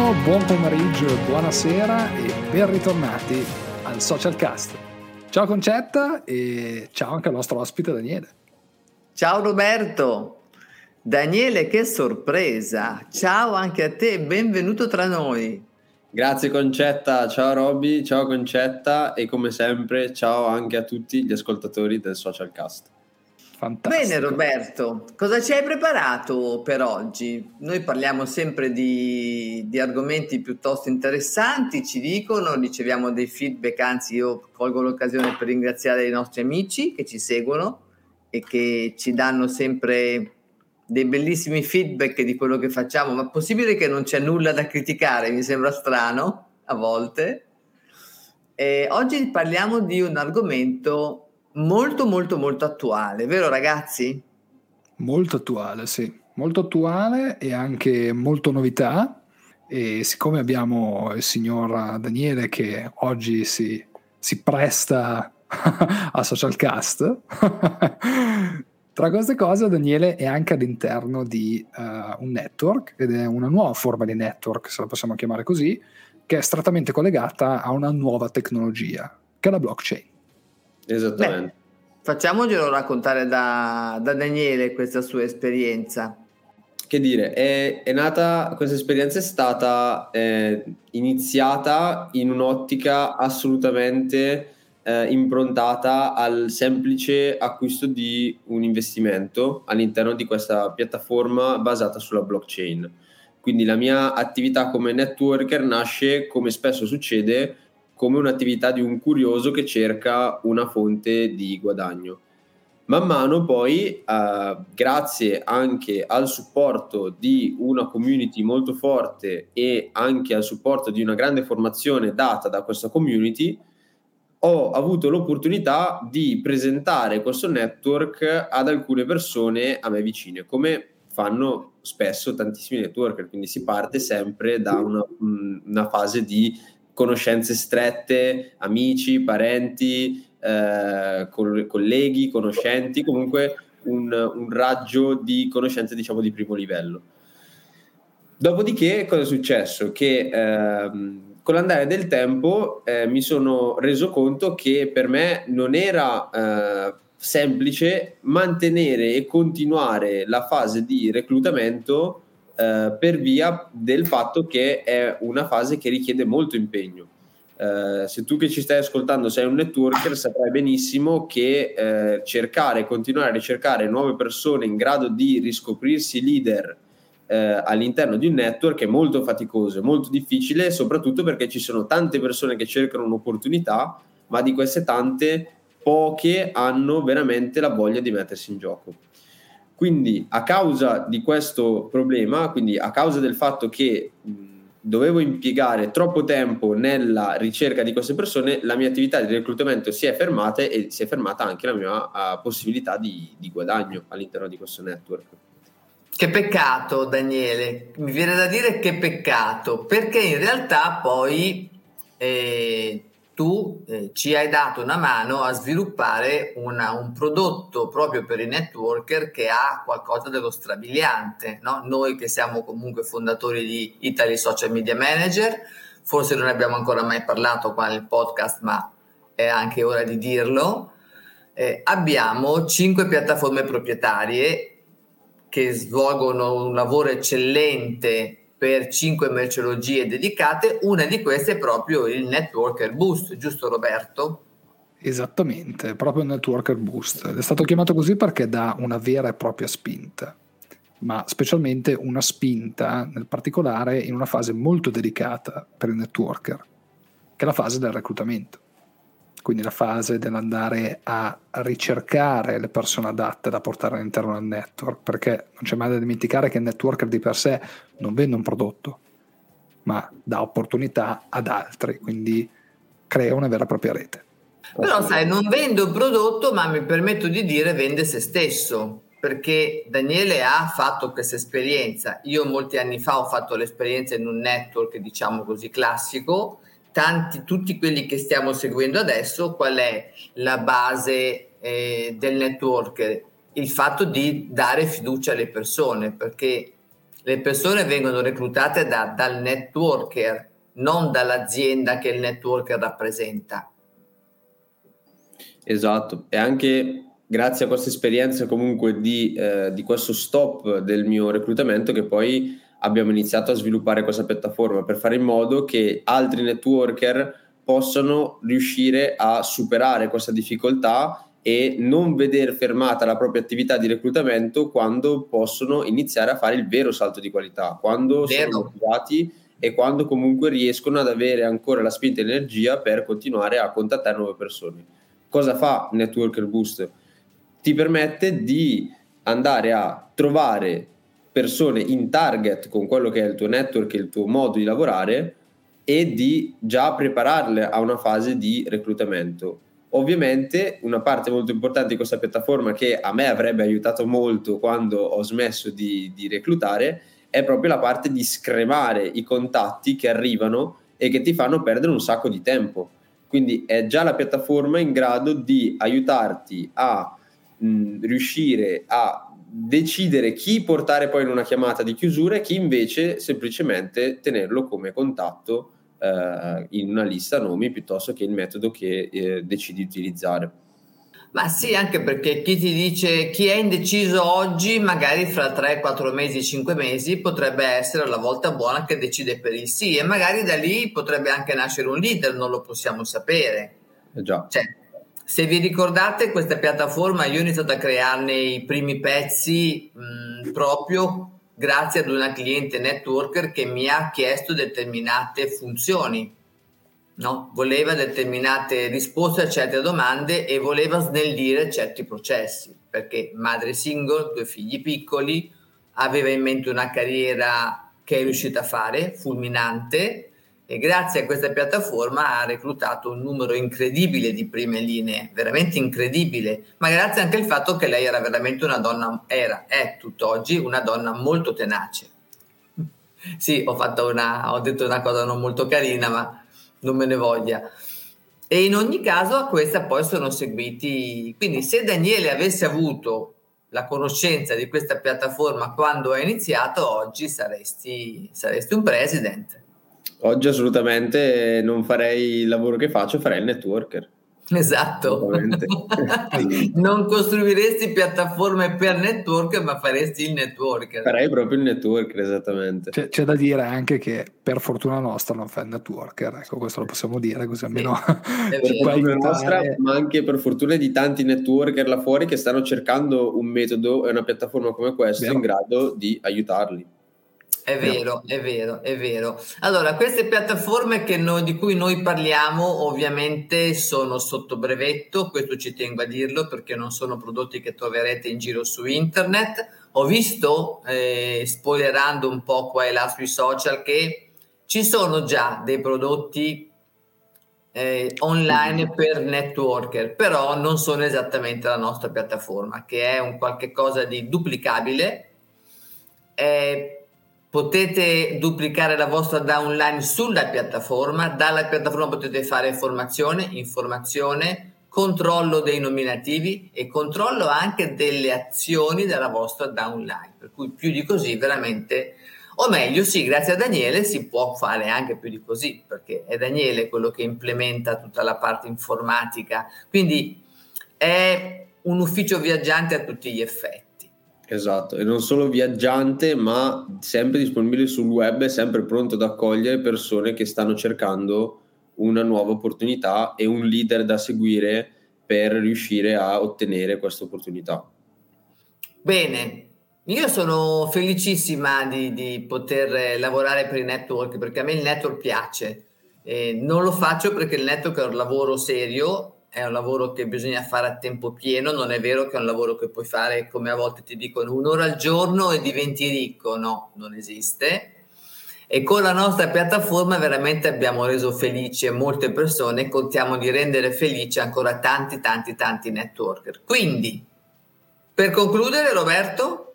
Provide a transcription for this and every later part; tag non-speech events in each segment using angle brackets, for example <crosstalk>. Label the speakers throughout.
Speaker 1: buongiorno, buon pomeriggio, buonasera e ben ritornati al Social Cast. Ciao Concetta e ciao anche al nostro ospite Daniele.
Speaker 2: Ciao Roberto. Daniele, che sorpresa! Ciao anche a te, benvenuto tra noi.
Speaker 3: Grazie Concetta, ciao Robby, ciao Concetta e come sempre ciao anche a tutti gli ascoltatori del Social Cast.
Speaker 2: Fantastico. Bene Roberto, cosa ci hai preparato per oggi? Noi parliamo sempre di, di, argomenti piuttosto interessanti, ci dicono, riceviamo dei feedback, anzi io colgo l'occasione per ringraziare i nostri amici che ci seguono e che ci danno sempre dei bellissimi feedback di quello che facciamo, ma è possibile che non c'è nulla da criticare, mi sembra strano a volte. E oggi parliamo di un argomento molto molto molto attuale, vero ragazzi?
Speaker 1: Molto attuale, sì, molto attuale e anche molto novità. E siccome abbiamo il signor Daniele che oggi si, si presta <laughs> a Social Cast, <laughs> Tra queste cose Daniele è anche all'interno di uh, un network ed è una nuova forma di network, se la possiamo chiamare così, che è strettamente collegata a una nuova tecnologia, che è la blockchain.
Speaker 3: Esattamente. Beh,
Speaker 2: facciamogelo raccontare da, da, Daniele questa sua esperienza.
Speaker 3: Che dire, è, è nata, questa esperienza è stata eh, iniziata in un'ottica assolutamente eh, improntata al semplice acquisto di un investimento all'interno di questa piattaforma basata sulla blockchain. Quindi la mia attività come networker nasce, come spesso succede, come un'attività di un curioso che cerca una fonte di guadagno. Man mano poi, eh, grazie anche al supporto di una community molto forte e anche al supporto di una grande formazione data da questa community, ho avuto l'opportunità di presentare questo network ad alcune persone a me vicine, come fanno spesso tantissimi networker, quindi si parte sempre da una, una fase di conoscenze strette, amici, parenti, eh, colleghi, conoscenti, comunque un, un, raggio di conoscenze diciamo di primo livello. Dopodiché cosa è successo? Che ehm, con l'andare del tempo eh, mi sono reso conto che per me non era eh, semplice mantenere e continuare la fase di reclutamento eh, per via del fatto che è una fase che richiede molto impegno. Uh, se tu che ci stai ascoltando sei un networker saprai benissimo che uh, cercare, continuare a ricercare nuove persone in grado di riscoprirsi leader eh, all'interno di un network è molto faticoso, è molto difficile, soprattutto perché ci sono tante persone che cercano un'opportunità, ma di queste tante poche hanno veramente la voglia di mettersi in gioco. Quindi a causa di questo problema, quindi a causa del fatto che dovevo impiegare troppo tempo nella ricerca di queste persone, la mia attività di reclutamento si è fermata e si è fermata anche la mia uh, possibilità di, di guadagno all'interno di questo network.
Speaker 2: Che peccato, Daniele, mi viene da dire che peccato, perché in realtà poi eh, tu eh, ci hai dato una mano a sviluppare una, un prodotto proprio per i networker che ha qualcosa dello strabiliante. No? Noi che siamo comunque fondatori di Italy Social Media Manager, forse non abbiamo ancora mai parlato qua nel podcast, ma è anche ora di dirlo. Eh, abbiamo cinque piattaforme proprietarie che svolgono un lavoro eccellente per cinque merceologie dedicate, una di queste è proprio il Networker Boost, giusto Roberto?
Speaker 1: Esattamente, proprio il Networker Boost. È stato chiamato così perché dà una vera e propria spinta, ma specialmente una spinta nel particolare in una fase molto delicata per il networker, che è la fase del reclutamento quindi la fase dell'andare a ricercare le persone adatte da portare all'interno del network, perché non c'è mai da dimenticare che il networker di per sé non vende un prodotto, ma dà opportunità ad altri, quindi crea una vera e propria rete.
Speaker 2: Però sai, non vende un prodotto, ma mi permetto di dire vende se stesso, perché Daniele ha fatto questa esperienza. Io molti anni fa ho fatto l'esperienza in un network, diciamo così, classico, tanti, tutti quelli che stiamo seguendo adesso, qual è la base eh, del network? Il fatto di dare fiducia alle persone, perché le persone vengono reclutate da, dal networker, non dall'azienda che il networker rappresenta.
Speaker 3: Esatto, e anche grazie a questa esperienza comunque di, eh, di questo stop del mio reclutamento che poi abbiamo iniziato a sviluppare questa piattaforma per fare in modo che altri networker possano riuscire a superare questa difficoltà e non vedere fermata la propria attività di reclutamento quando possono iniziare a fare il vero salto di qualità, quando Vero. sono motivati e quando comunque riescono ad avere ancora la spinta e l'energia per continuare a contattare nuove persone. Cosa fa Networker Boost? Ti permette di andare a trovare persone in target con quello che è il tuo network e il tuo modo di lavorare e di già prepararle a una fase di reclutamento. Ovviamente una parte molto importante di questa piattaforma che a me avrebbe aiutato molto quando ho smesso di, di reclutare è proprio la parte di scremare i contatti che arrivano e che ti fanno perdere un sacco di tempo. Quindi è già la piattaforma in grado di aiutarti a mh, riuscire a decidere chi portare poi in una chiamata di chiusura e chi invece semplicemente tenerlo come contatto eh, in una lista nomi piuttosto che il metodo che eh, decidi di utilizzare.
Speaker 2: Ma sì, anche perché chi ti dice chi è indeciso oggi, magari fra 3, 4 mesi, 5 mesi, potrebbe essere la volta buona che decide per il sì e magari da lì potrebbe anche nascere un leader, non lo possiamo sapere.
Speaker 3: Eh già.
Speaker 2: Cioè, se vi ricordate questa piattaforma, io ho iniziato a crearne i primi pezzi mh, proprio grazie ad una cliente networker che mi ha chiesto determinate funzioni. No? Voleva determinate risposte a certe domande e voleva snellire certi processi, perché madre single, due figli piccoli, aveva in mente una carriera che è riuscita a fare, fulminante, e grazie a questa piattaforma ha reclutato un numero incredibile di prime linee, veramente incredibile, ma grazie anche al fatto che lei era veramente una donna, era, è tutt'oggi una donna molto tenace. Sì, ho, una, ho detto una cosa non molto carina, ma non me ne voglia. E in ogni caso a questa poi sono seguiti, quindi se Daniele avesse avuto la conoscenza di questa piattaforma quando ha iniziato, oggi saresti, saresti un president.
Speaker 3: Oggi assolutamente non farei il lavoro che faccio, farei il networker.
Speaker 2: Esatto, <laughs> non costruiresti piattaforme per network, ma faresti il networker.
Speaker 3: Farei proprio il networker, esattamente.
Speaker 1: C'è, c'è, da dire anche che per fortuna nostra non fa il networker, ecco, questo lo possiamo dire così almeno.
Speaker 3: Sì. <laughs> per fortuna nostra, ma anche per fortuna di tanti networker là fuori che stanno cercando un metodo e una piattaforma come questa in grado di aiutarli.
Speaker 2: È vero, è vero, è vero. Allora, queste piattaforme noi, di cui noi parliamo ovviamente sono sotto brevetto, questo ci tengo a dirlo perché non sono prodotti che troverete in giro su internet. Ho visto, eh, spoilerando un po' qua e là sui social, che ci sono già dei prodotti eh, online mm-hmm. per networker, però non sono esattamente la nostra piattaforma, che è un qualche cosa di duplicabile. Eh, potete duplicare la vostra downline sulla piattaforma, dalla piattaforma potete fare formazione, informazione, controllo dei nominativi e controllo anche delle azioni della vostra downline, per cui più di così veramente, o meglio sì, grazie a Daniele si può fare anche più di così, perché è Daniele quello che implementa tutta la parte informatica, quindi è un ufficio viaggiante a tutti gli effetti.
Speaker 3: Esatto, e non solo viaggiante, ma sempre disponibile sul web sempre pronto ad accogliere persone che stanno cercando una nuova opportunità e un leader da seguire per riuscire a ottenere questa opportunità.
Speaker 2: Bene, io sono felicissima di, di, poter lavorare per il network perché a me il network piace. Eh, non lo faccio perché il network è un lavoro serio è un lavoro che bisogna fare a tempo pieno, non è vero che è un lavoro che puoi fare come a volte ti dicono un'ora al giorno e diventi ricco, no, non esiste. E con la nostra piattaforma veramente abbiamo reso felici molte persone e contiamo di rendere felici ancora tanti, tanti, tanti networker. Quindi, per concludere, Roberto?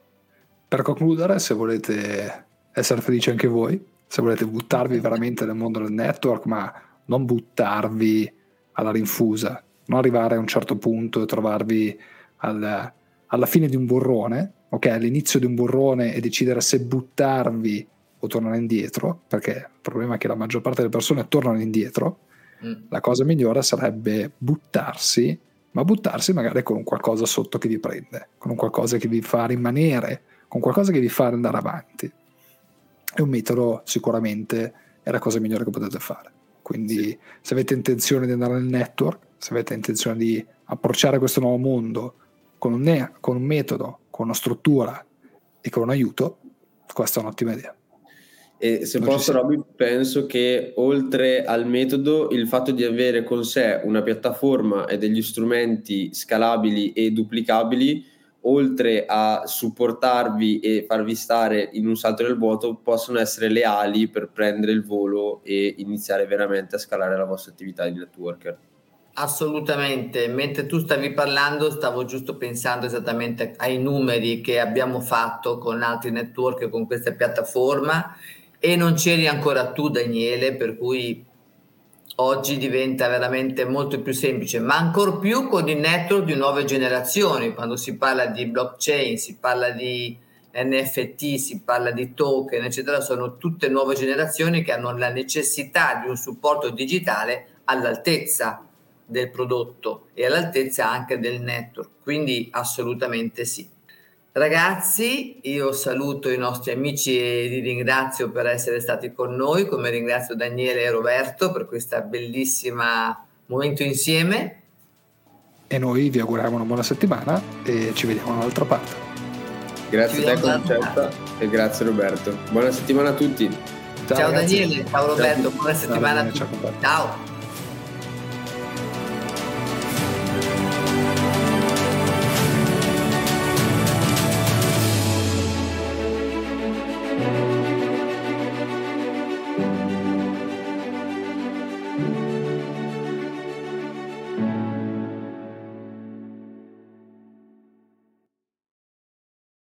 Speaker 1: Per concludere, se volete essere felici anche voi, se volete buttarvi veramente nel mondo del network, ma non buttarvi alla rinfusa, non arrivare a un certo punto e trovarvi al, alla fine di un burrone, ok, all'inizio di un burrone e decidere se buttarvi o tornare indietro, perché il problema è che la maggior parte delle persone tornano indietro, mm. la cosa migliore sarebbe buttarsi, ma buttarsi magari con qualcosa sotto che vi prende, con un qualcosa che vi fa rimanere, con qualcosa che vi fa andare avanti. È un metodo sicuramente è la cosa migliore che potete fare. Quindi sì. se avete intenzione di andare nel network, se avete intenzione di approcciare questo nuovo mondo con un, con un metodo, con una struttura e con un aiuto, questa è un'ottima idea.
Speaker 3: E se non posso, Robby, penso che oltre al metodo, il fatto di avere con sé una piattaforma e degli strumenti scalabili e duplicabili, oltre a supportarvi e farvi stare in un salto nel vuoto, possono essere le ali per prendere il volo e iniziare veramente a scalare la vostra attività di networker.
Speaker 2: Assolutamente, mentre tu stavi parlando stavo giusto pensando esattamente ai numeri che abbiamo fatto con altri network, con questa piattaforma e non c'eri ancora tu Daniele, per cui oggi diventa veramente molto più semplice, ma ancora più con i network di nuove generazioni, quando si parla di blockchain, si parla di NFT, si parla di token, eccetera, sono tutte nuove generazioni che hanno la necessità di un supporto digitale all'altezza del prodotto e all'altezza anche del network, quindi assolutamente sì. Ragazzi, io saluto i nostri amici e li ringrazio per essere stati con noi, come ringrazio Daniele e Roberto per questo bellissimo momento insieme.
Speaker 1: E noi vi auguriamo una buona settimana e ci vediamo dall'altra parte.
Speaker 3: Grazie a te Concetta e grazie Roberto. Buona settimana a tutti.
Speaker 2: Ciao, ciao Daniele, ciao Roberto, ciao. buona settimana ciao, a tutti. Ciao.